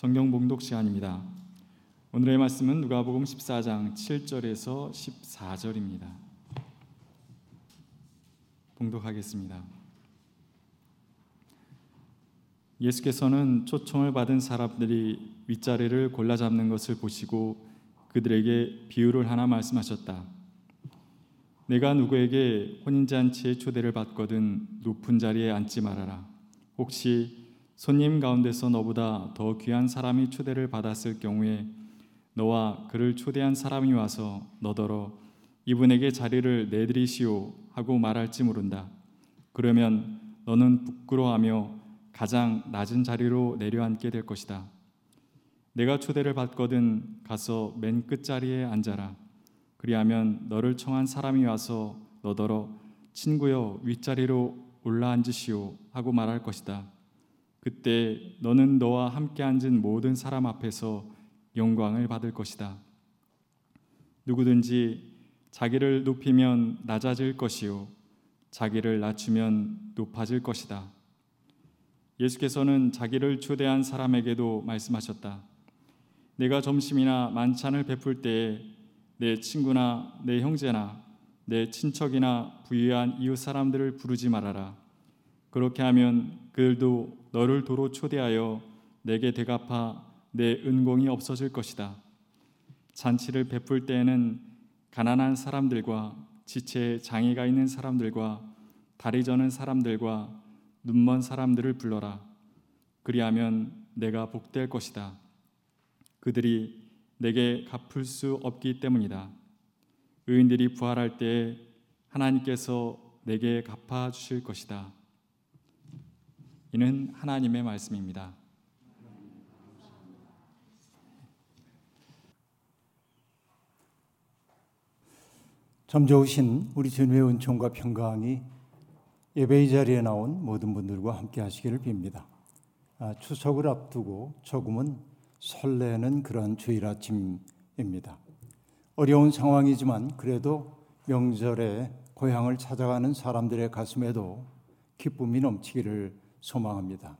성경 봉독 시간입니다. 오늘의 말씀은 누가복음 14장 7절에서 14절입니다. 봉독하겠습니다. 예수께서는 초청을 받은 사람들이 윗자리를 골라 잡는 것을 보시고 그들에게 비유를 하나 말씀하셨다. 내가 누구에게 혼인잔치의 초대를 받거든 높은 자리에 앉지 말아라. 혹시 손님 가운데서 너보다 더 귀한 사람이 초대를 받았을 경우에 너와 그를 초대한 사람이 와서 너더러 이분에게 자리를 내드리시오 하고 말할지 모른다. 그러면 너는 부끄러워하며 가장 낮은 자리로 내려앉게 될 것이다. 내가 초대를 받거든 가서 맨 끝자리에 앉아라. 그리하면 너를 청한 사람이 와서 너더러 친구여 윗자리로 올라앉으시오 하고 말할 것이다. 그때 너는 너와 함께 앉은 모든 사람 앞에서 영광을 받을 것이다. 누구든지 자기를 높이면 낮아질 것이요 자기를 낮추면 높아질 것이다. 예수께서는 자기를 초대한 사람에게도 말씀하셨다. 내가 점심이나 만찬을 베풀 때에 내 친구나 내 형제나 내 친척이나 부유한 이웃 사람들을 부르지 말아라. 그렇게 하면 그들도 너를 도로 초대하여 내게 대갚아 내 은공이 없어질 것이다. 잔치를 베풀 때에는 가난한 사람들과 지체에 장애가 있는 사람들과 다리 저는 사람들과 눈먼 사람들을 불러라. 그리하면 내가 복될 것이다. 그들이 내게 갚을 수 없기 때문이다. 의인들이 부활할 때 하나님께서 내게 갚아 주실 것이다. 이는 하나님의 말씀입니다. 점 좋으신 우리 주님의 은총과 평강이 예배의 자리에 나온 모든 분들과 함께 하시기를 빕니다. 아, 추석을 앞두고 조금은 설레는 그런 주일 아침입니다. 어려운 상황이지만 그래도 명절에 고향을 찾아가는 사람들의 가슴에도 기쁨이 넘치기를 소망합니다.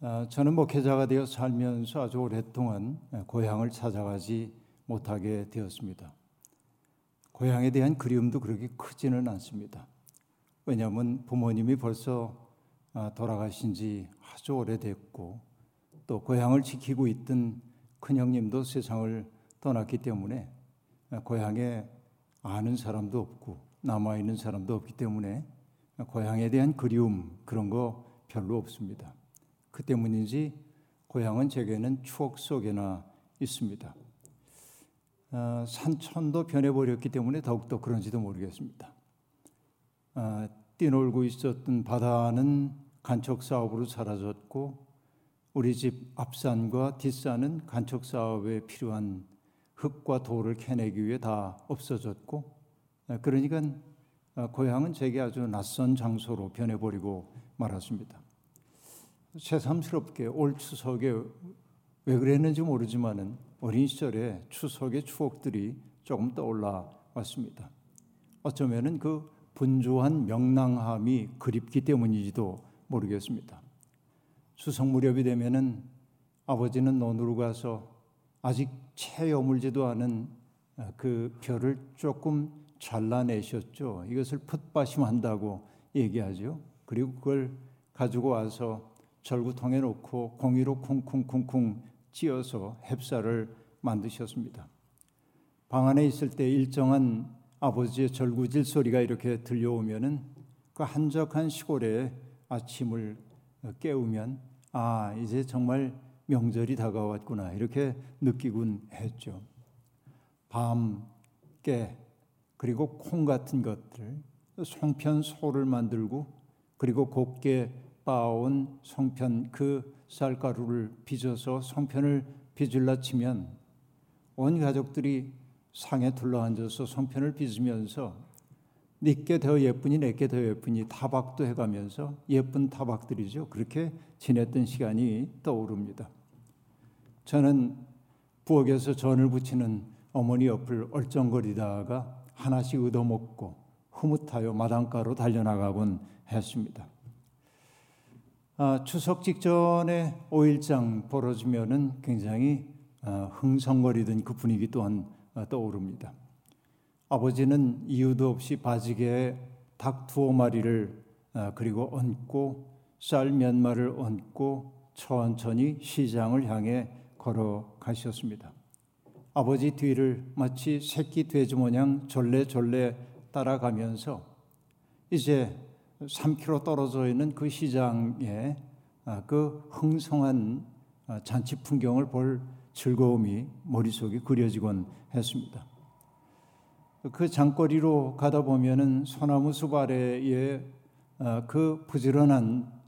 아, 저는 목회자가 되어 살면서 아주 오랫동안 고향을 찾아가지 못하게 되었습니다. 고향에 대한 그리움도 그렇게 크지는 않습니다. 왜냐하면 부모님이 벌써 아, 돌아가신 지 아주 오래됐고 또 고향을 지키고 있던 큰형님도 세상을 떠났기 때문에 고향에 아는 사람도 없고 남아 있는 사람도 없기 때문에 고향에 대한 그리움 그런 거 별로 없습니다. 그 때문인지 고향은 제게는 추억 속에나 있습니다. 어, 산천도 변해버렸기 때문에 더욱더 그런지도 모르겠습니다. 어, 뛰놀고 있었던 바다는 간척 사업으로 사라졌고 우리 집 앞산과 뒷산은 간척 사업에 필요한 흙과 돌을 캐내기 위해 다 없어졌고 그러니까 고향은 제게 아주 낯선 장소로 변해버리고 말았습니다. 새삼스럽게 올 추석에 왜 그랬는지 모르지만은 어린 시절에 추석의 추억들이 조금 떠올라 왔습니다. 어쩌면은 그 분주한 명랑함이 그립기 때문인지도 모르겠습니다. 추석 무렵이 되면은 아버지는 논으로 가서 아직 채 여물지도 않은 그 별을 조금 잘라내셨죠. 이것을 풋바심한다고 얘기하죠. 그리고 그걸 가지고 와서 절구통에 놓고 공이로 쿵쿵쿵쿵 찧어서 햅쌀을 만드셨습니다. 방 안에 있을 때 일정한 아버지의 절구질 소리가 이렇게 들려오면은 그 한적한 시골에 아침을 깨우면 아 이제 정말 명절이 다가왔구나 이렇게 느끼곤 했죠. 밤, 깨, 그리고 콩 같은 것들, 송편 소를 만들고 그리고 곱게 빻아온 송편 그 쌀가루를 빚어서 송편을 빚을라 치면 온 가족들이 상에 둘러앉아서 송편을 빚으면서 니께 더 예쁘니 내게 더 예쁘니 타박도 해가면서 예쁜 타박들이죠. 그렇게 지냈던 시간이 떠오릅니다. 저는 부엌에서 전을 부치는 어머니 옆을 얼쩡거리다가 하나씩 얻어먹고 흐뭇하여 마당가로 달려나가곤 했습니다. 아, 추석 직전에 5일장 벌어지면은 굉장히 아, 흥성거리던 그 분위기 또한 아, 떠오릅니다. 아버지는 이유도 없이 바지개에 닭 두어 마리를 아, 그리고 얹고 쌀 몇 마리를 얹고 천천히 시장을 향해 걸어가셨습니다. 아버지 뒤를 마치 새끼 돼지 모양 졸래졸래 따라가면서 이제 3km 떨어져 있는 그 시장에 아, 그 흥성한 아, 잔치 풍경을 볼 즐거움이 머릿속에 그려지곤 했습니다. 그 장거리로 가다 보면은 소나무 숲 아래에 아, 그 부지런한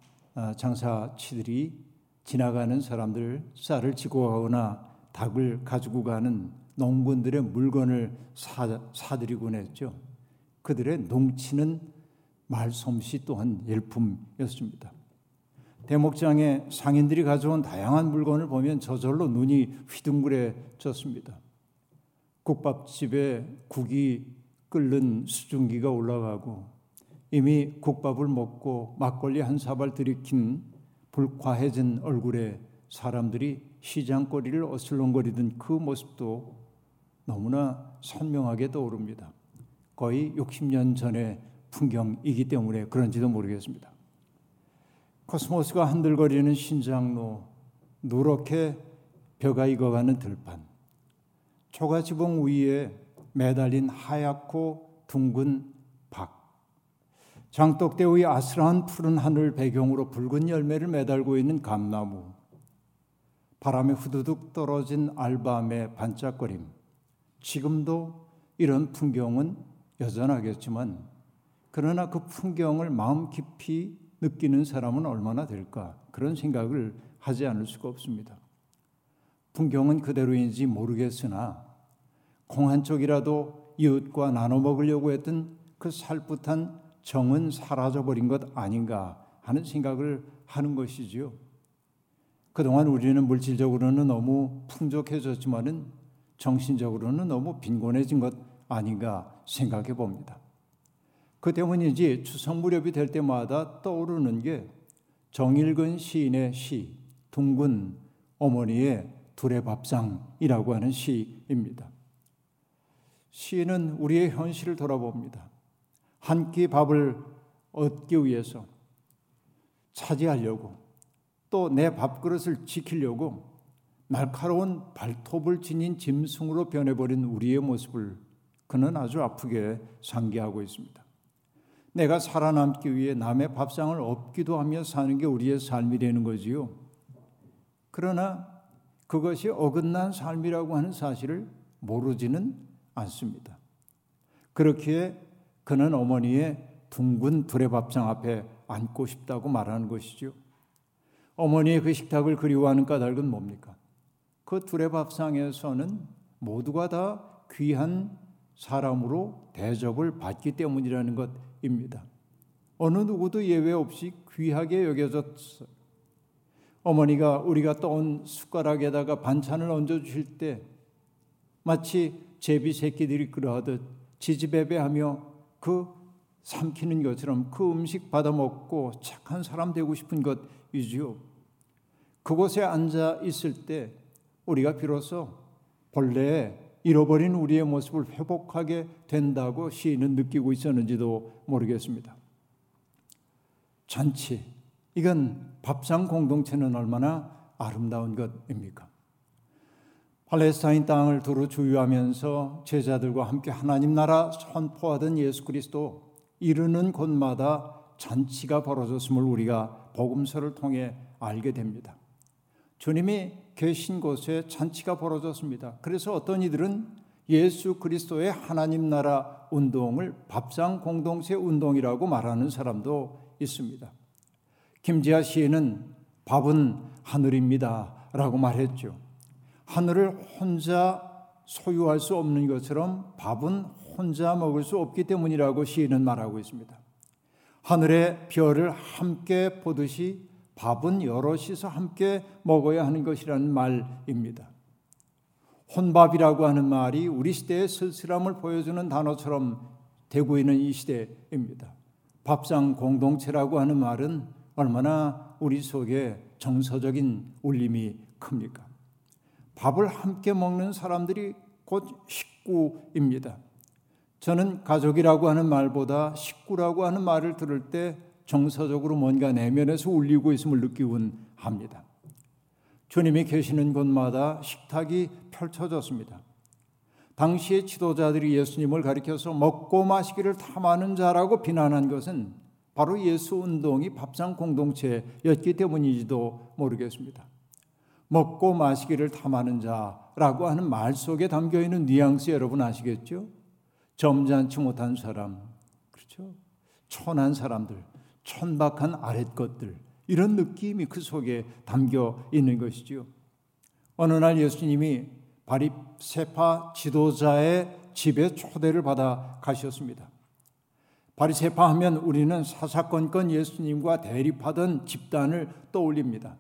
장사치들이 지나가는 사람들 쌀을 지고 가거나 닭을 가지고 가는 농군들의 물건을 사, 사들이곤 했죠. 그들의 농치는 말솜씨 또한 일품이었습니다. 대목장에 상인들이 가져온 다양한 물건을 보면 저절로 눈이 휘둥그레졌습니다. 국밥집에 국이 끓는 수증기가 올라가고 이미 국밥을 먹고 막걸리 한 사발 들이킨 불과해진 얼굴에 사람들이 시장거리를 어슬렁거리던 그 모습도 너무나 선명하게 떠오릅니다. 거의 60년 전의 풍경이기 때문에 그런지도 모르겠습니다. 코스모스가 한들거리는 신장로, 누렇게 벼가 익어가는 들판, 초가지봉 위에 매달린 하얗고 둥근 박, 장독대 위 아슬한 푸른 하늘 배경으로 붉은 열매를 매달고 있는 감나무, 바람에 후두둑 떨어진 알밤의 반짝거림. 지금도 이런 풍경은 여전하겠지만 그러나 그 풍경을 마음 깊이 느끼는 사람은 얼마나 될까? 그런 생각을 하지 않을 수가 없습니다. 풍경은 그대로인지 모르겠으나 공한 쪽이라도 이웃과 나눠 먹으려고 했던 그 살풋한 정은 사라져버린 것 아닌가 하는 생각을 하는 것이지요. 그동안 우리는 물질적으로는 너무 풍족해졌지만은 정신적으로는 너무 빈곤해진 것 아닌가 생각해 봅니다. 그 때문인지 추석 무렵이 될 때마다 떠오르는 게 정일근 시인의 시 둥근 어머니의 두레밥상이라고 하는 시입니다. 시인은 우리의 현실을 돌아봅니다. 한 끼 밥을 얻기 위해서 차지하려고 또 내 밥그릇을 지키려고 날카로운 발톱을 지닌 짐승으로 변해버린 우리의 모습을 그는 아주 아프게 상기하고 있습니다. 내가 살아남기 위해 남의 밥상을 업기도 하며 사는 게 우리의 삶이 되는 거지요. 그러나 그것이 어긋난 삶이라고 하는 사실을 모르지는 않습니다. 그렇기에 그는 어머니의 둥근 두레밥상 앞에 앉고 싶다고 말하는 것이죠. 어머니의 그 식탁을 그리워하는 까닭은 뭡니까? 그 두레밥상에서는 모두가 다 귀한 사람으로 대접을 받기 때문이라는 것 입니다. 어느 누구도 예외 없이 귀하게 여겨졌어요. 어머니가 우리가 떠온 숟가락에다가 반찬을 얹어 주실 때 마치 제비 새끼들이 그러하듯 지지배배하며 그 삼키는 것처럼 그 음식 받아 먹고 착한 사람 되고 싶은 것이지요. 그곳에 앉아 있을 때 우리가 비로소 본래 잃어버린 우리의 모습을 회복하게 된다고 시인은 느끼고 있었는지도 모르겠습니다. 잔치, 이건 밥상 공동체는 얼마나 아름다운 것입니까? 팔레스타인 땅을 두루 주유하면서 제자들과 함께 하나님 나라 선포하던 예수 그리스도 이르는 곳마다 잔치가 벌어졌음을 우리가 복음서를 통해 알게 됩니다. 주님이 계신 곳에 잔치가 벌어졌습니다. 그래서 어떤 이들은 예수 그리스도의 하나님 나라 운동을 밥상 공동체 운동이라고 말하는 사람도 있습니다. 김지아 시인은 밥은 하늘입니다. 라고 말했죠. 하늘을 혼자 소유할 수 없는 것처럼 밥은 혼자 먹을 수 없기 때문이라고 시인은 말하고 있습니다. 하늘의 별을 함께 보듯이 밥은 여럿이서 함께 먹어야 하는 것이라는 말입니다. 혼밥이라고 하는 말이 우리 시대의 쓸쓸함을 보여주는 단어처럼 되고 있는 이 시대입니다. 밥상 공동체라고 하는 말은 얼마나 우리 속에 정서적인 울림이 큽니까? 밥을 함께 먹는 사람들이 곧 식구입니다. 저는 가족이라고 하는 말보다 식구라고 하는 말을 들을 때 정서적으로 뭔가 내면에서 울리고 있음을 느끼곤 합니다. 주님이 계시는 곳마다 식탁이 펼쳐졌습니다. 당시의 지도자들이 예수님을 가리켜서 먹고 마시기를 탐하는 자라고 비난한 것은 바로 예수 운동이 밥상 공동체였기 때문인지도 모르겠습니다. 먹고 마시기를 탐하는 자라고 하는 말 속에 담겨 있는 뉘앙스 여러분 아시겠죠? 점잖지 못한 사람, 그렇죠? 천한 사람들, 천박한 아랫 것들 이런 느낌이 그 속에 담겨 있는 것이지요. 어느 날 예수님이 바리세파 지도자의 집에 초대를 받아 가셨습니다. 바리세파 하면 우리는 사사건건 예수님과 대립하던 집단을 떠올립니다.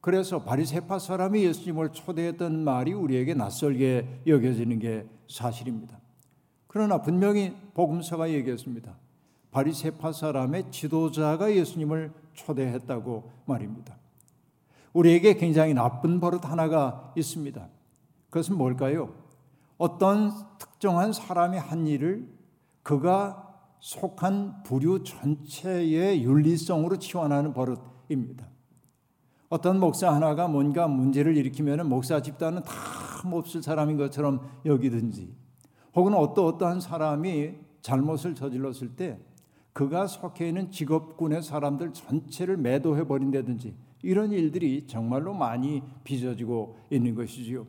그래서 바리세파 사람이 예수님을 초대했던 말이 우리에게 낯설게 여겨지는 게 사실입니다. 그러나 분명히 복음서가 얘기했습니다. 바리세파 사람의 지도자가 예수님을 초대했다고 말입니다. 우리에게 굉장히 나쁜 버릇 하나가 있습니다. 그것은 뭘까요? 어떤 특정한 사람이 한 일을 그가 속한 부류 전체의 윤리성으로 치환하는 버릇입니다. 어떤 목사 하나가 뭔가 문제를 일으키면 목사 집단은 다 몹쓸 사람인 것처럼 여기든지 혹은 어떠 어떠한 사람이 잘못을 저질렀을 때 그가 속해 있는 직업군의 사람들 전체를 매도해 버린다든지 이런 일들이 정말로 많이 빚어지고 있는 것이지요.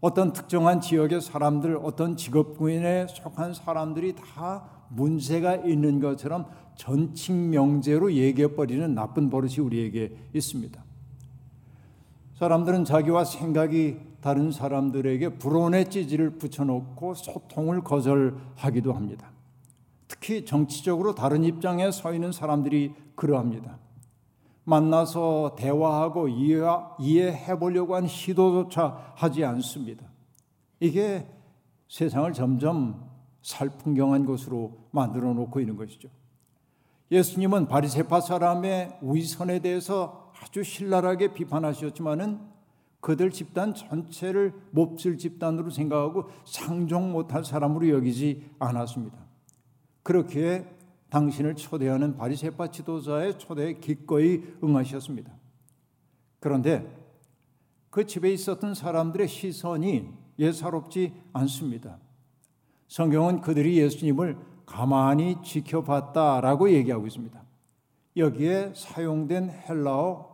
어떤 특정한 지역의 사람들, 어떤 직업군에 속한 사람들이 다 문제가 있는 것처럼 전칙 명제로 얘기해 버리는 나쁜 버릇이 우리에게 있습니다. 사람들은 자기와 생각이 다른 사람들에게 불온의 찌질을 붙여놓고 소통을 거절하기도 합니다. 특히 정치적으로 다른 입장에 서 있는 사람들이 그러합니다. 만나서 대화하고 이해 해 보려고 한 시도조차 하지 않습니다. 이게 세상을 점점 살풍경한 것으로 만들어 놓고 있는 것이죠. 예수님은 바리새파 사람의 위선에 대해서 아주 신랄하게 비판하셨지만은 그들 집단 전체를 몹쓸 집단으로 생각하고 상종 못할 사람으로 여기지 않았습니다. 그렇게 당신을 초대하는 바리새파 지도자의 초대에 기꺼이 응하셨습니다. 그런데 그 집에 있었던 사람들의 시선이 예사롭지 않습니다. 성경은 그들이 예수님을 가만히 지켜봤다라고 얘기하고 있습니다. 여기에 사용된 헬라어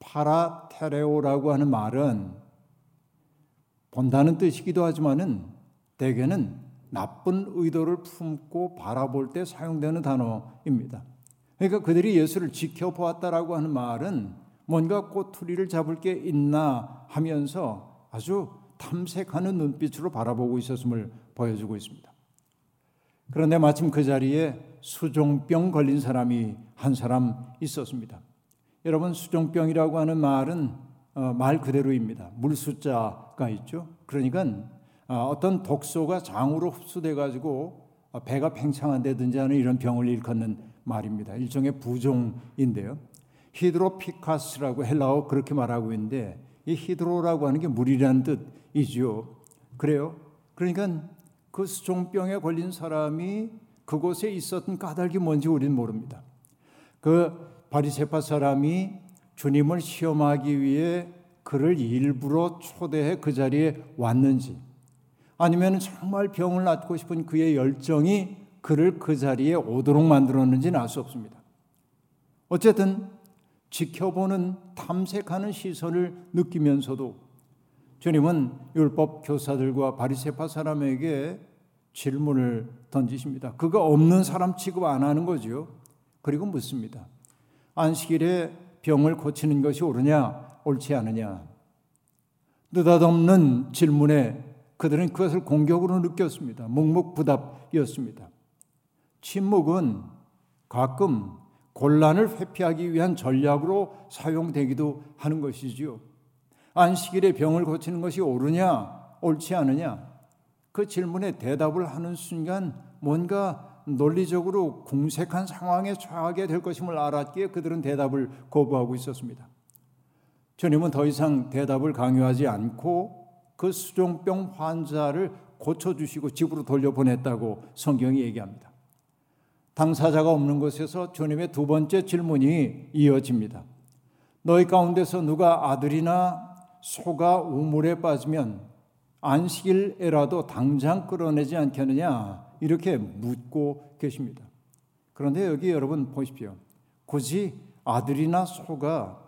파라테레오라고 하는 말은 본다는 뜻이기도 하지만은 대개는 나쁜 의도를 품고 바라볼 때 사용되는 단어입니다. 그러니까 그들이 예수를 지켜보았다라고 하는 말은 뭔가 꼬투리를 잡을 게 있나 하면서 아주 탐색하는 눈빛으로 바라보고 있었음을 보여주고 있습니다. 그런데 마침 그 자리에 수종병 걸린 사람이 한 사람 있었습니다. 여러분 수종병이라고 하는 말은 어, 말 그대로입니다. 물 숫자가 있죠. 그러니까 어, 어떤 독소가 장으로 흡수돼 가지고 어, 배가 팽창한다든지 하는 이런 병을 일컫는 말입니다. 일종의 부종인데요. 히드로피카스라고 헬라어 그렇게 말하고 있는데 이 히드로라고 하는 게 물이라는 뜻이죠. 그래요. 그러니까 그 수종병에 걸린 사람이 그곳에 있었던 까닭이 뭔지 우리는 모릅니다. 그 바리세파 사람이 주님을 시험하기 위해 그를 일부러 초대해 그 자리에 왔는지 아니면 정말 병을 낫고 싶은 그의 열정이 그를 그 자리에 오도록 만들었는지는 알 수 없습니다. 어쨌든 지켜보는 탐색하는 시선을 느끼면서도 주님은 율법 교사들과 바리새파 사람에게 질문을 던지십니다. 그가 없는 사람 취급 안 하는 거죠. 그리고 묻습니다. 안식일에 병을 고치는 것이 옳으냐, 옳지 않으냐. 느닷없는 질문에 그들은 그것을 공격으로 느꼈습니다. 묵묵부답이었습니다. 침묵은 가끔 곤란을 회피하기 위한 전략으로 사용되기도 하는 것이지요. 안식일에 병을 고치는 것이 옳으냐, 옳지 않으냐? 그 질문에 대답을 하는 순간 뭔가 논리적으로 궁색한 상황에 처하게 될 것임을 알았기에 그들은 대답을 거부하고 있었습니다. 주님은 더 이상 대답을 강요하지 않고 그 수종병 환자를 고쳐주시고 집으로 돌려보냈다고 성경이 얘기합니다. 당사자가 없는 곳에서 주님의 두 번째 질문이 이어집니다. 너희 가운데서 누가 아들이나 소가 우물에 빠지면 안식일에라도 당장 끌어내지 않겠느냐 이렇게 묻고 계십니다. 그런데 여기 여러분 보십시오. 굳이 아들이나 소가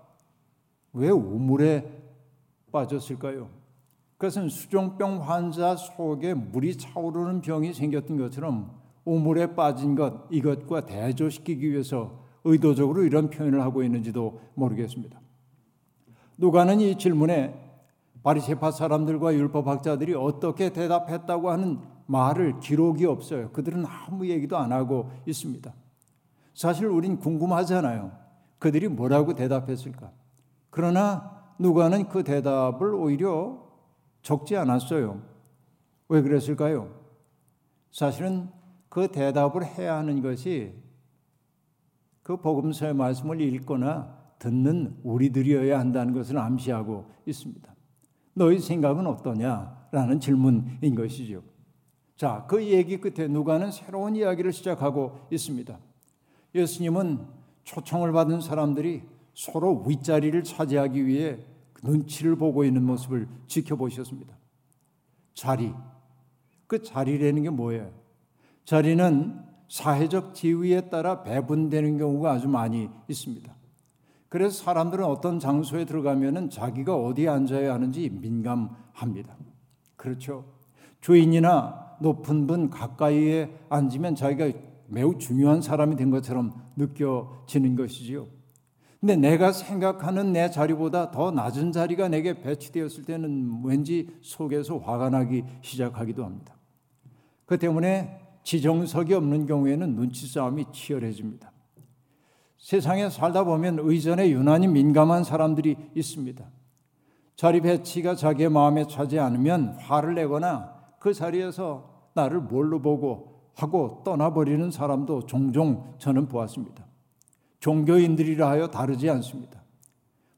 왜 우물에 빠졌을까요? 그것은 수종병 환자 속에 물이 차오르는 병이 생겼던 것처럼 우물에 빠진 것 이것과 대조시키기 위해서 의도적으로 이런 표현을 하고 있는지도 모르겠습니다. 누가는 이 질문에 바리새파 사람들과 율법학자들이 어떻게 대답했다고 하는 말을 기록이 없어요. 그들은 아무 얘기도 안 하고 있습니다. 사실 우린 궁금하잖아요. 그들이 뭐라고 대답했을까? 그러나 누가는 그 대답을 오히려 적지 않았어요. 왜 그랬을까요? 사실은 그 대답을 해야 하는 것이 그 복음서의 말씀을 읽거나 듣는 우리들이어야 한다는 것을 암시하고 있습니다. 너희 생각은 어떠냐라는 질문인 것이죠. 자, 그 얘기 끝에 누가는 새로운 이야기를 시작하고 있습니다. 예수님은 초청을 받은 사람들이 서로 윗자리를 차지하기 위해 눈치를 보고 있는 모습을 지켜보셨습니다. 자리. 그 자리라는 게 뭐예요? 자리는 사회적 지위에 따라 배분되는 경우가 아주 많이 있습니다. 그래서 사람들은 어떤 장소에 들어가면은 자기가 어디에 앉아야 하는지 민감합니다. 그렇죠. 주인이나 높은 분 가까이에 앉으면 자기가 매우 중요한 사람이 된 것처럼 느껴지는 것이지요. 근데 내가 생각하는 내 자리보다 더 낮은 자리가 내게 배치되었을 때는 왠지 속에서 화가 나기 시작하기도 합니다. 그 때문에 지정석이 없는 경우에는 눈치 싸움이 치열해집니다. 세상에 살다 보면 의전에 유난히 민감한 사람들이 있습니다. 자리 배치가 자기의 마음에 차지 않으면 화를 내거나 그 자리에서 나를 뭘로 보고 하고 떠나버리는 사람도 종종 저는 보았습니다. 종교인들이라 하여 다르지 않습니다.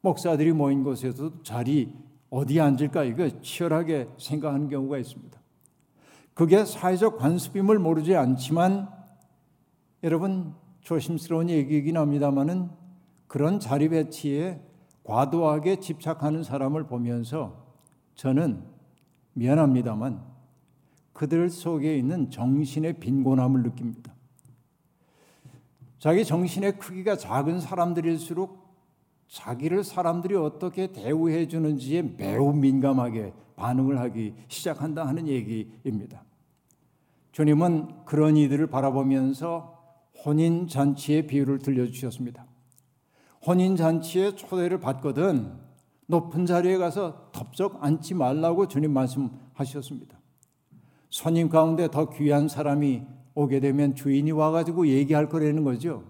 목사들이 모인 곳에서 자리 어디 앉을까 이거 치열하게 생각하는 경우가 있습니다. 그게 사회적 관습임을 모르지 않지만 여러분 조심스러운 얘기이긴 합니다만은 그런 자리 배치에 과도하게 집착하는 사람을 보면서 저는 미안합니다만 그들 속에 있는 정신의 빈곤함을 느낍니다. 자기 정신의 크기가 작은 사람들일수록 자기를 사람들이 어떻게 대우해 주는지에 매우 민감하게 반응을 하기 시작한다 하는 얘기입니다. 주님은 그런 이들을 바라보면서 혼인 잔치의 비유를 들려주셨습니다. 혼인 잔치에 초대를 받거든 높은 자리에 가서 덥석 앉지 말라고 주님 말씀하셨습니다. 손님 가운데 더 귀한 사람이 오게 되면 주인이 와가지고 얘기할 거라는 거죠.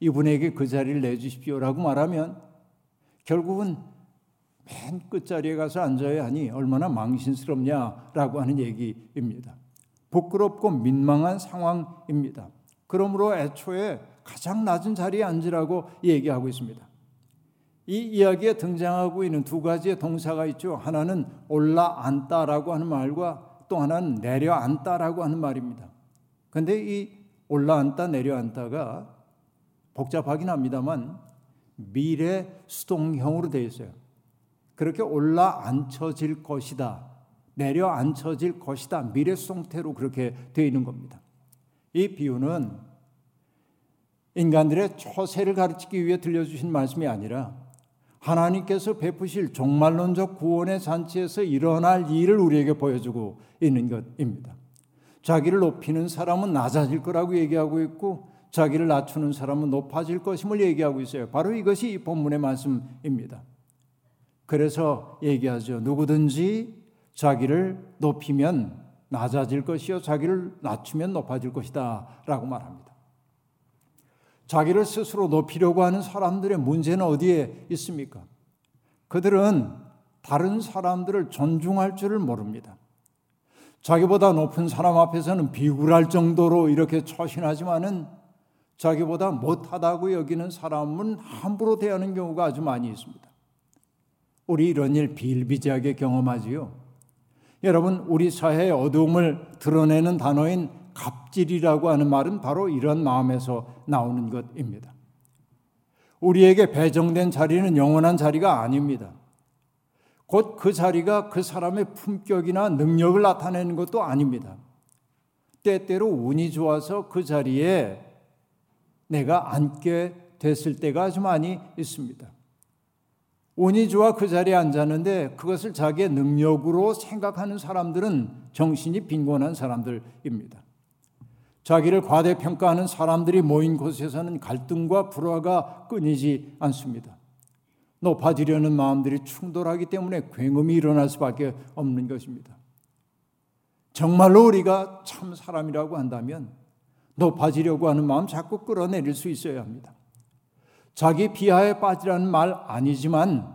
이분에게 그 자리를 내주십시오라고 말하면 결국은 맨 끝자리에 가서 앉아야 하니 얼마나 망신스럽냐라고 하는 얘기입니다. 부끄럽고 민망한 상황입니다. 그러므로 애초에 가장 낮은 자리에 앉으라고 얘기하고 있습니다. 이 이야기에 등장하고 있는 두 가지의 동사가 있죠. 하나는 올라앉다라고 하는 말과 또 하나는 내려앉다라고 하는 말입니다. 근데 이 올라앉다 내려앉다가 복잡하긴 합니다만 미래 수동형으로 되어 있어요. 그렇게 올라앉혀질 것이다. 내려앉혀질 것이다. 미래 수동태로 그렇게 되어 있는 겁니다. 이 비유는 인간들의 처세를 가르치기 위해 들려주신 말씀이 아니라 하나님께서 베푸실 종말론적 구원의 잔치에서 일어날 일을 우리에게 보여주고 있는 것입니다. 자기를 높이는 사람은 낮아질 거라고 얘기하고 있고 자기를 낮추는 사람은 높아질 것임을 얘기하고 있어요. 바로 이것이 이 본문의 말씀입니다. 그래서 얘기하죠. 누구든지 자기를 높이면 낮아질 것이요 자기를 낮추면 높아질 것이다라고 말합니다. 자기를 스스로 높이려고 하는 사람들의 문제는 어디에 있습니까? 그들은 다른 사람들을 존중할 줄을 모릅니다. 자기보다 높은 사람 앞에서는 비굴할 정도로 이렇게 처신하지만은 자기보다 못하다고 여기는 사람은 함부로 대하는 경우가 아주 많이 있습니다. 우리 이런 일 비일비재하게 경험하지요. 여러분, 우리 사회의 어두움을 드러내는 단어인 갑질이라고 하는 말은 바로 이런 마음에서 나오는 것입니다. 우리에게 배정된 자리는 영원한 자리가 아닙니다. 곧 그 자리가 그 사람의 품격이나 능력을 나타내는 것도 아닙니다. 때때로 운이 좋아서 그 자리에 내가 앉게 됐을 때가 아주 많이 있습니다. 운이 좋아 그 자리에 앉았는데 그것을 자기의 능력으로 생각하는 사람들은 정신이 빈곤한 사람들입니다. 자기를 과대평가하는 사람들이 모인 곳에서는 갈등과 불화가 끊이지 않습니다. 높아지려는 마음들이 충돌하기 때문에 굉음이 일어날 수밖에 없는 것입니다. 정말로 우리가 참 사람이라고 한다면 높아지려고 하는 마음 자꾸 끌어내릴 수 있어야 합니다. 자기 비하에 빠지라는 말 아니지만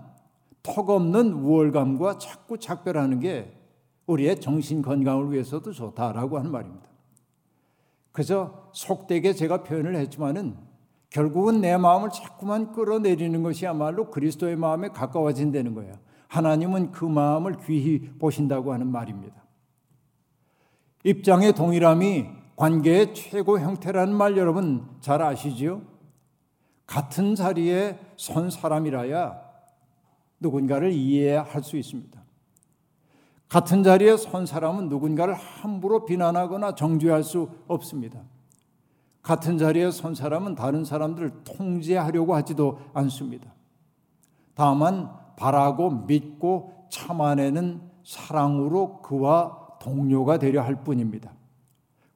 턱없는 우월감과 자꾸 작별하는 게 우리의 정신 건강을 위해서도 좋다라고 하는 말입니다. 그래서 속되게 제가 표현을 했지만은 결국은 내 마음을 자꾸만 끌어내리는 것이야말로 그리스도의 마음에 가까워진다는 거예요. 하나님은 그 마음을 귀히 보신다고 하는 말입니다. 입장의 동일함이 관계의 최고 형태라는 말 여러분 잘 아시지요? 같은 자리에 선 사람이라야 누군가를 이해할 수 있습니다. 같은 자리에 선 사람은 누군가를 함부로 비난하거나 정죄할 수 없습니다. 같은 자리에 선 사람은 다른 사람들을 통제하려고 하지도 않습니다. 다만 바라고 믿고 참아내는 사랑으로 그와 동료가 되려 할 뿐입니다.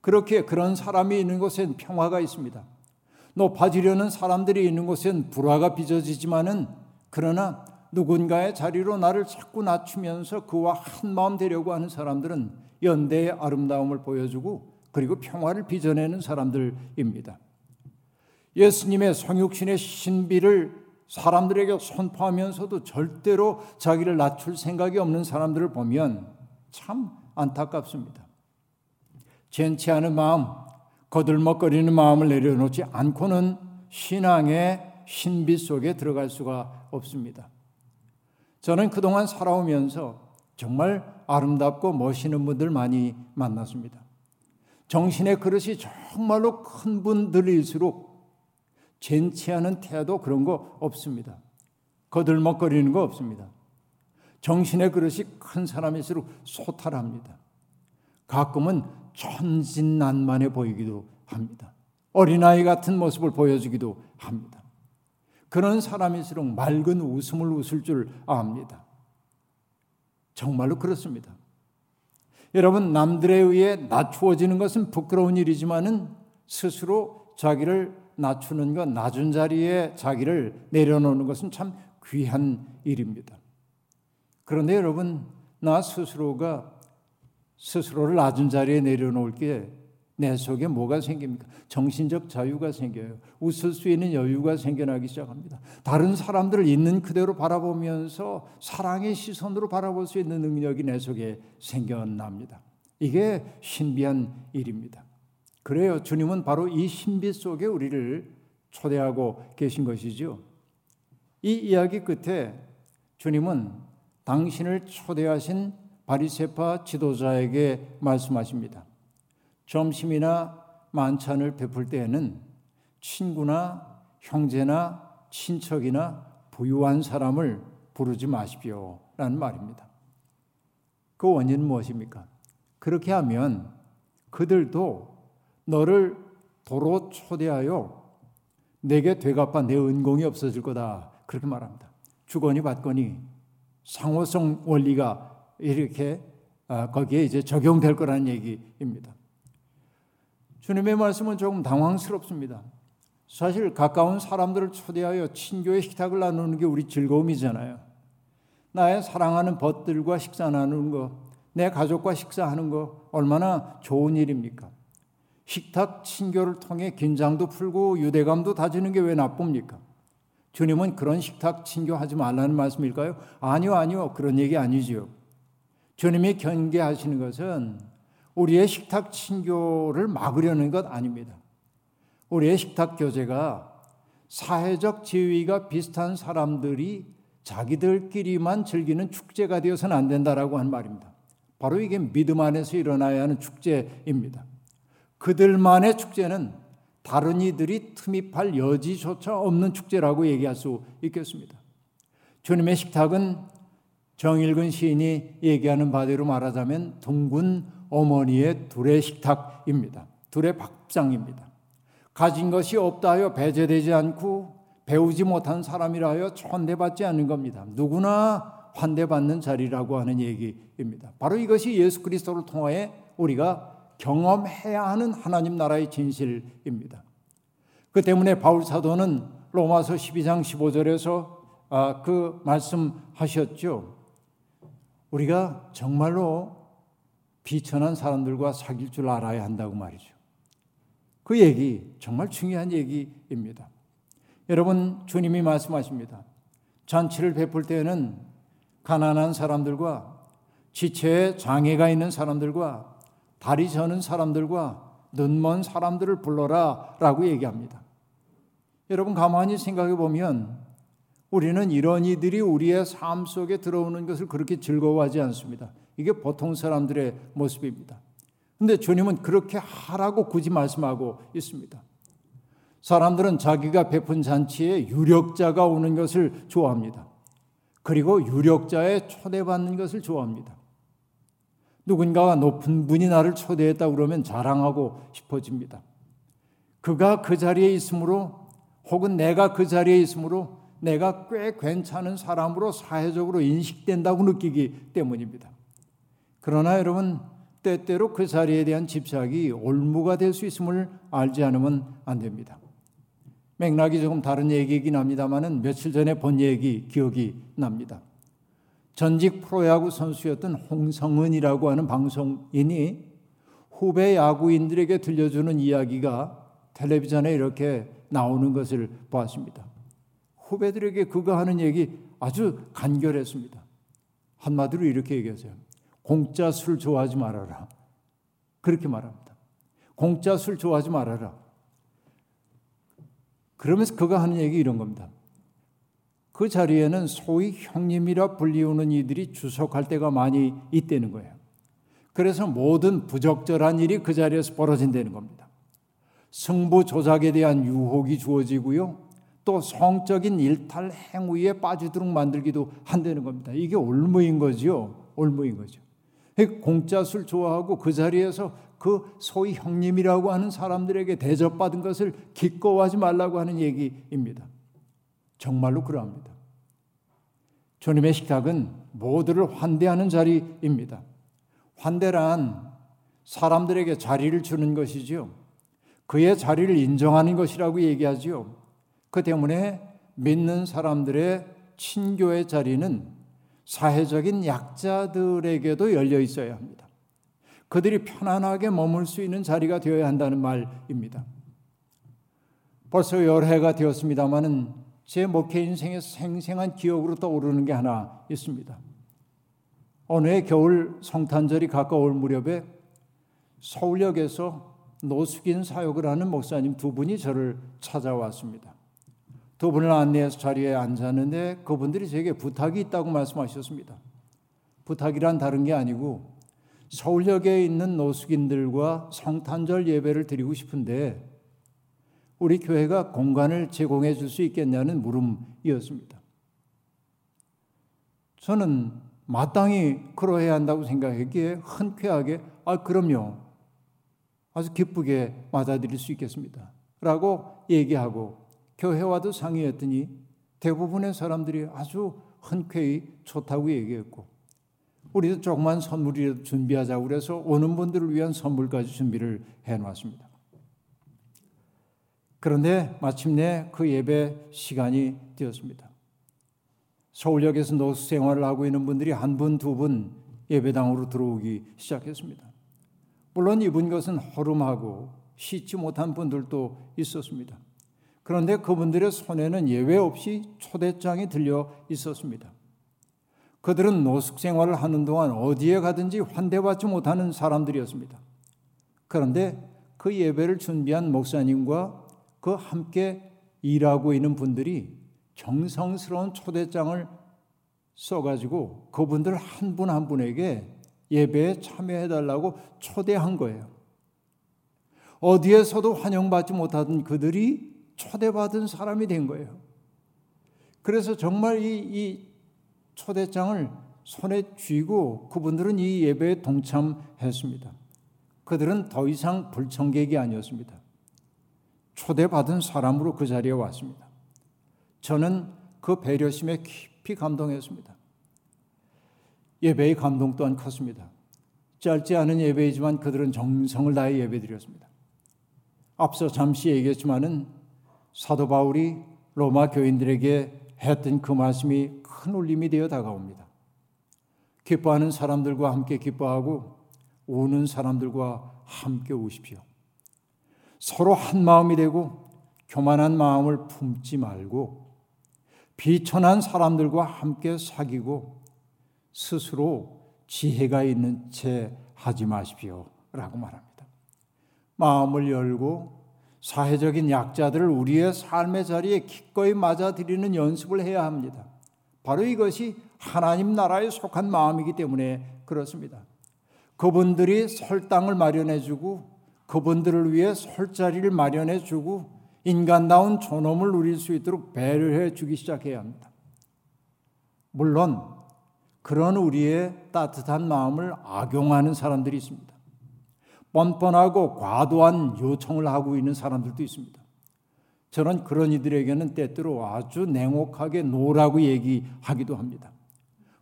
그렇게 그런 사람이 있는 곳엔 평화가 있습니다. 높아지려는 사람들이 있는 곳엔 불화가 빚어지지만은 그러나 누군가의 자리로 나를 자꾸 낮추면서 그와 한 마음 되려고 하는 사람들은 연대의 아름다움을 보여주고 그리고 평화를 빚어내는 사람들입니다. 예수님의 성육신의 신비를 사람들에게 선포하면서도 절대로 자기를 낮출 생각이 없는 사람들을 보면 참 안타깝습니다. 젠치 않은 마음, 거들먹거리는 마음을 내려놓지 않고는 신앙의 신비 속에 들어갈 수가 없습니다. 저는 그동안 살아오면서 정말 아름답고 멋있는 분들 많이 만났습니다. 정신의 그릇이 정말로 큰 분들일수록 젠치하는 태도 그런 거 없습니다. 거들먹거리는 거 없습니다. 정신의 그릇이 큰 사람일수록 소탈합니다. 가끔은 천진난만해 보이기도 합니다. 어린아이 같은 모습을 보여주기도 합니다. 그런 사람일수록 맑은 웃음을 웃을 줄 압니다. 정말로 그렇습니다. 여러분, 남들에 의해 낮추어지는 것은 부끄러운 일이지만은 스스로 자기를 낮추는 것, 낮은 자리에 자기를 내려놓는 것은 참 귀한 일입니다. 그런데 여러분, 나 스스로가 스스로를 낮은 자리에 내려놓을 게 내 속에 뭐가 생깁니까? 정신적 자유가 생겨요. 웃을 수 있는 여유가 생겨나기 시작합니다. 다른 사람들을 있는 그대로 바라보면서 사랑의 시선으로 바라볼 수 있는 능력이 내 속에 생겨납니다. 이게 신비한 일입니다. 그래요. 주님은 바로 이 신비 속에 우리를 초대하고 계신 것이죠. 이 이야기 끝에 주님은 당신을 초대하신 바리세파 지도자에게 말씀하십니다. 점심이나 만찬을 베풀 때에는 친구나 형제나 친척이나 부유한 사람을 부르지 마십시오. 라는 말입니다. 그 원인은 무엇입니까? 그렇게 하면 그들도 너를 도로 초대하여 내게 되갚아 내 은공이 없어질 거다. 그렇게 말합니다. 주거니 받거니 상호성 원리가 이렇게 아, 거기에 이제 적용될 거라는 얘기입니다. 주님의 말씀은 조금 당황스럽습니다. 사실 가까운 사람들을 초대하여 친교의 식탁을 나누는 게 우리 즐거움이잖아요. 나의 사랑하는 벗들과 식사 나누는 거, 내 가족과 식사하는 거 얼마나 좋은 일입니까? 식탁 친교를 통해 긴장도 풀고 유대감도 다지는 게 왜 나쁩니까? 주님은 그런 식탁 친교하지 말라는 말씀일까요? 아니요, 아니요. 그런 얘기 아니지요. 주님이 경계하시는 것은 우리의 식탁 친교를 막으려는 것 아닙니다. 우리의 식탁 교제가 사회적 지위가 비슷한 사람들이 자기들끼리만 즐기는 축제가 되어서는 안 된다라고 한 말입니다. 바로 이게 믿음 안에서 일어나야 하는 축제입니다. 그들만의 축제는 다른 이들이 틈입할 여지조차 없는 축제라고 얘기할 수 있겠습니다. 주님의 식탁은 정일근 시인이 얘기하는 바대로 말하자면 둥근 어머니의 둘의 식탁입니다. 둘의 밥상입니다. 가진 것이 없다 하여 배제되지 않고 배우지 못한 사람이라 하여 천대받지 않는 겁니다. 누구나 환대받는 자리라고 하는 얘기입니다. 바로 이것이 예수 그리스도를 통하여 우리가 경험해야 하는 하나님 나라의 진실입니다. 그 때문에 바울 사도는 로마서 12장 15절에서 아, 그 말씀하셨죠. 우리가 정말로 비천한 사람들과 사귈 줄 알아야 한다고 말이죠. 그 얘기 정말 중요한 얘기입니다. 여러분 주님이 말씀하십니다. 잔치를 베풀 때에는 가난한 사람들과 지체에 장애가 있는 사람들과 다리 저는 사람들과 눈먼 사람들을 불러라라고 얘기합니다. 여러분 가만히 생각해 보면 우리는 이런 이들이 우리의 삶 속에 들어오는 것을 그렇게 즐거워하지 않습니다. 이게 보통 사람들의 모습입니다. 근데 주님은 그렇게 하라고 굳이 말씀하고 있습니다. 사람들은 자기가 베푼 잔치에 유력자가 오는 것을 좋아합니다. 그리고 유력자의 초대받는 것을 좋아합니다. 누군가가 높은 분이 나를 초대했다 그러면 자랑하고 싶어집니다. 그가 그 자리에 있으므로 혹은 내가 그 자리에 있으므로 내가 꽤 괜찮은 사람으로 사회적으로 인식된다고 느끼기 때문입니다. 그러나 여러분 때때로 그 자리에 대한 집착이 올무가 될 수 있음을 알지 않으면 안 됩니다. 맥락이 조금 다른 얘기이긴 합니다만은 며칠 전에 본 얘기 기억이 납니다. 전직 프로야구 선수였던 홍성은이라고 하는 방송인이 후배 야구인들에게 들려주는 이야기가 텔레비전에 이렇게 나오는 것을 보았습니다. 후배들에게 그가 하는 얘기 아주 간결했습니다. 한마디로 이렇게 얘기하세요. 공짜 술 좋아하지 말아라. 그렇게 말합니다. 공짜 술 좋아하지 말아라. 그러면서 그가 하는 얘기 이런 겁니다. 그 자리에는 소위 형님이라 불리우는 이들이 주석할 때가 많이 있다는 거예요. 그래서 모든 부적절한 일이 그 자리에서 벌어진다는 겁니다. 승부 조작에 대한 유혹이 주어지고요. 또 성적인 일탈 행위에 빠지도록 만들기도 한다는 겁니다. 이게 올무인 거죠. 올무인 거죠. 공짜 술 좋아하고 그 자리에서 그 소위 형님이라고 하는 사람들에게 대접받은 것을 기꺼워하지 말라고 하는 얘기입니다. 정말로 그러합니다. 주님의 식탁은 모두를 환대하는 자리입니다. 환대란 사람들에게 자리를 주는 것이지요. 그의 자리를 인정하는 것이라고 얘기하지요. 그 때문에 믿는 사람들의 친교의 자리는 사회적인 약자들에게도 열려 있어야 합니다. 그들이 편안하게 머물 수 있는 자리가 되어야 한다는 말입니다. 벌써 열해가 되었습니다마는 제 목회 인생의 생생한 기억으로 떠오르는 게 하나 있습니다. 어느 해 겨울 성탄절이 가까울 무렵에 서울역에서 노숙인 사역을 하는 목사님 두 분이 저를 찾아왔습니다. 두 분을 안내해서 자리에 앉았는데 그분들이 제게 부탁이 있다고 말씀하셨습니다. 부탁이란 다른 게 아니고 서울역에 있는 노숙인들과 성탄절 예배를 드리고 싶은데 우리 교회가 공간을 제공해 줄 수 있겠냐는 물음이었습니다. 저는 마땅히 그러해야 한다고 생각했기에 흔쾌하게 아 그럼요. 아주 기쁘게 맞아들일 수 있겠습니다. 라고 얘기하고 교회와도 상의했더니 대부분의 사람들이 아주 흔쾌히 좋다고 얘기했고 우리도 조그만 선물이라도 준비하자고 그래서 오는 분들을 위한 선물까지 준비를 해놨습니다. 그런데 마침내 그 예배 시간이 되었습니다. 서울역에서 노숙 생활을 하고 있는 분들이 한 분, 두 분 예배당으로 들어오기 시작했습니다. 물론 입은 것은 허름하고 씻지 못한 분들도 있었습니다. 그런데 그분들의 손에는 예외 없이 초대장이 들려 있었습니다. 그들은 노숙 생활을 하는 동안 어디에 가든지 환대받지 못하는 사람들이었습니다. 그런데 그 예배를 준비한 목사님과 그 함께 일하고 있는 분들이 정성스러운 초대장을 써가지고 그분들 한 분한 한 분에게 예배에 참여해달라고 초대한 거예요. 어디에서도 환영받지 못하던 그들이 초대받은 사람이 된 거예요. 그래서 정말 이, 이 초대장을 손에 쥐고 그분들은 이 예배에 동참했습니다. 그들은 더 이상 불청객이 아니었습니다. 초대받은 사람으로 그 자리에 왔습니다. 저는 그 배려심에 깊이 감동했습니다. 예배의 감동 또한 컸습니다. 짧지 않은 예배이지만 그들은 정성을 다해 예배드렸습니다. 앞서 잠시 얘기했지만은 사도 바울이 로마 교인들에게 했던 그 말씀이 큰 울림이 되어 다가옵니다. 기뻐하는 사람들과 함께 기뻐하고 우는 사람들과 함께 우십시오. 서로 한 마음이 되고 교만한 마음을 품지 말고 비천한 사람들과 함께 사귀고 스스로 지혜가 있는 채 하지 마십시오. 라고 말합니다. 마음을 열고 사회적인 약자들을 우리의 삶의 자리에 기꺼이 맞아들이는 연습을 해야 합니다. 바로 이것이 하나님 나라에 속한 마음이기 때문에 그렇습니다. 그분들이 설 땅을 마련해 주고 그분들을 위해 설 자리를 마련해 주고 인간다운 존엄을 누릴 수 있도록 배려해 주기 시작해야 합니다. 물론 그런 우리의 따뜻한 마음을 악용하는 사람들이 있습니다. 뻔뻔하고 과도한 요청을 하고 있는 사람들도 있습니다. 저는 그런 이들에게는 때때로 아주 냉혹하게 노라고 얘기하기도 합니다.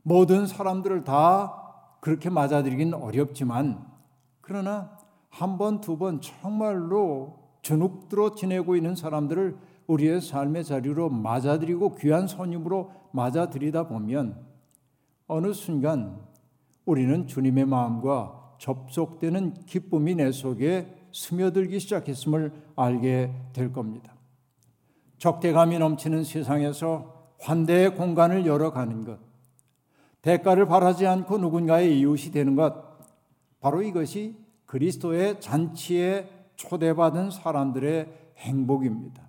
모든 사람들을 다 그렇게 맞아들이긴 어렵지만 그러나 한 번, 두 번 정말로 주눅들어 지내고 있는 사람들을 우리의 삶의 자리로 맞아들이고 귀한 손님으로 맞아들이다 보면 어느 순간 우리는 주님의 마음과 접속되는 기쁨이 내 속에 스며들기 시작했음을 알게 될 겁니다. 적대감이 넘치는 세상에서 환대의 공간을 열어가는 것, 대가를 바라지 않고 누군가의 이웃이 되는 것, 바로 이것이 그리스도의 잔치에 초대받은 사람들의 행복입니다.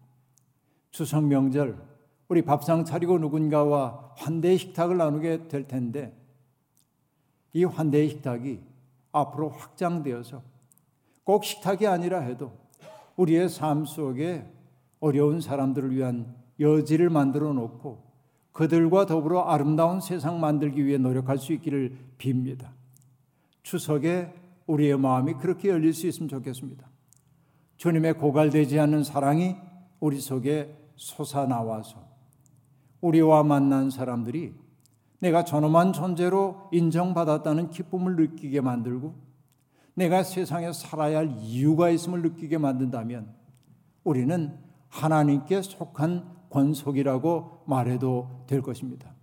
추석 명절, 우리 밥상 차리고 누군가와 환대 식탁을 나누게 될 텐데, 이 환대 식탁이 앞으로 확장되어서 꼭 식탁이 아니라 해도 우리의 삶 속에 어려운 사람들을 위한 여지를 만들어 놓고 그들과 더불어 아름다운 세상 만들기 위해 노력할 수 있기를 빕니다. 추석에 우리의 마음이 그렇게 열릴 수 있으면 좋겠습니다. 주님의 고갈되지 않는 사랑이 우리 속에 솟아나와서 우리와 만난 사람들이 내가 존엄한 존재로 인정받았다는 기쁨을 느끼게 만들고 내가 세상에 살아야 할 이유가 있음을 느끼게 만든다면 우리는 하나님께 속한 권속이라고 말해도 될 것입니다.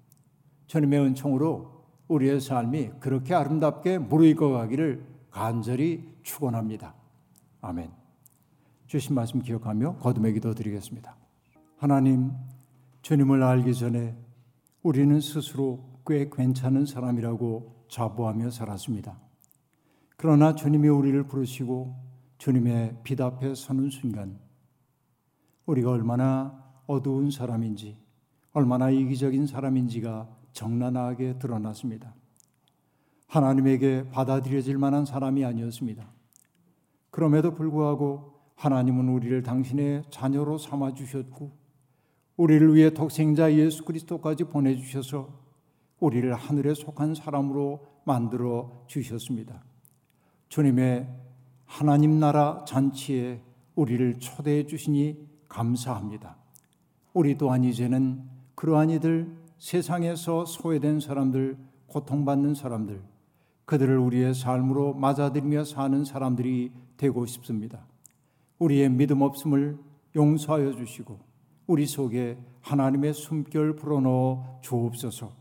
주님의 은총으로 우리의 삶이 그렇게 아름답게 무르익어 가기를 간절히 축원합니다. 아멘. 주신 말씀 기억하며 거듭의 기도 드리겠습니다. 하나님, 주님을 알기 전에 우리는 스스로 꽤 괜찮은 사람이라고 자부하며 살았습니다. 그러나 주님이 우리를 부르시고 주님의 빛 앞에 서는 순간 우리가 얼마나 어두운 사람인지, 얼마나 이기적인 사람인지가 적나라하게 드러났습니다. 하나님에게 받아들여질 만한 사람이 아니었습니다. 그럼에도 불구하고 하나님은 우리를 당신의 자녀로 삼아 주셨고 우리를 위해 독생자 예수 그리스도까지 보내 주셔서 우리를 하늘에 속한 사람으로 만들어 주셨습니다. 주님의 하나님 나라 잔치에 우리를 초대해 주시니 감사합니다. 우리 또한 이제는 그러한 이들 세상에서 소외된 사람들, 고통받는 사람들, 그들을 우리의 삶으로 맞아들이며 사는 사람들이 되고 싶습니다. 우리의 믿음 없음을 용서하여 주시고 우리 속에 하나님의 숨결 불어넣어 주옵소서.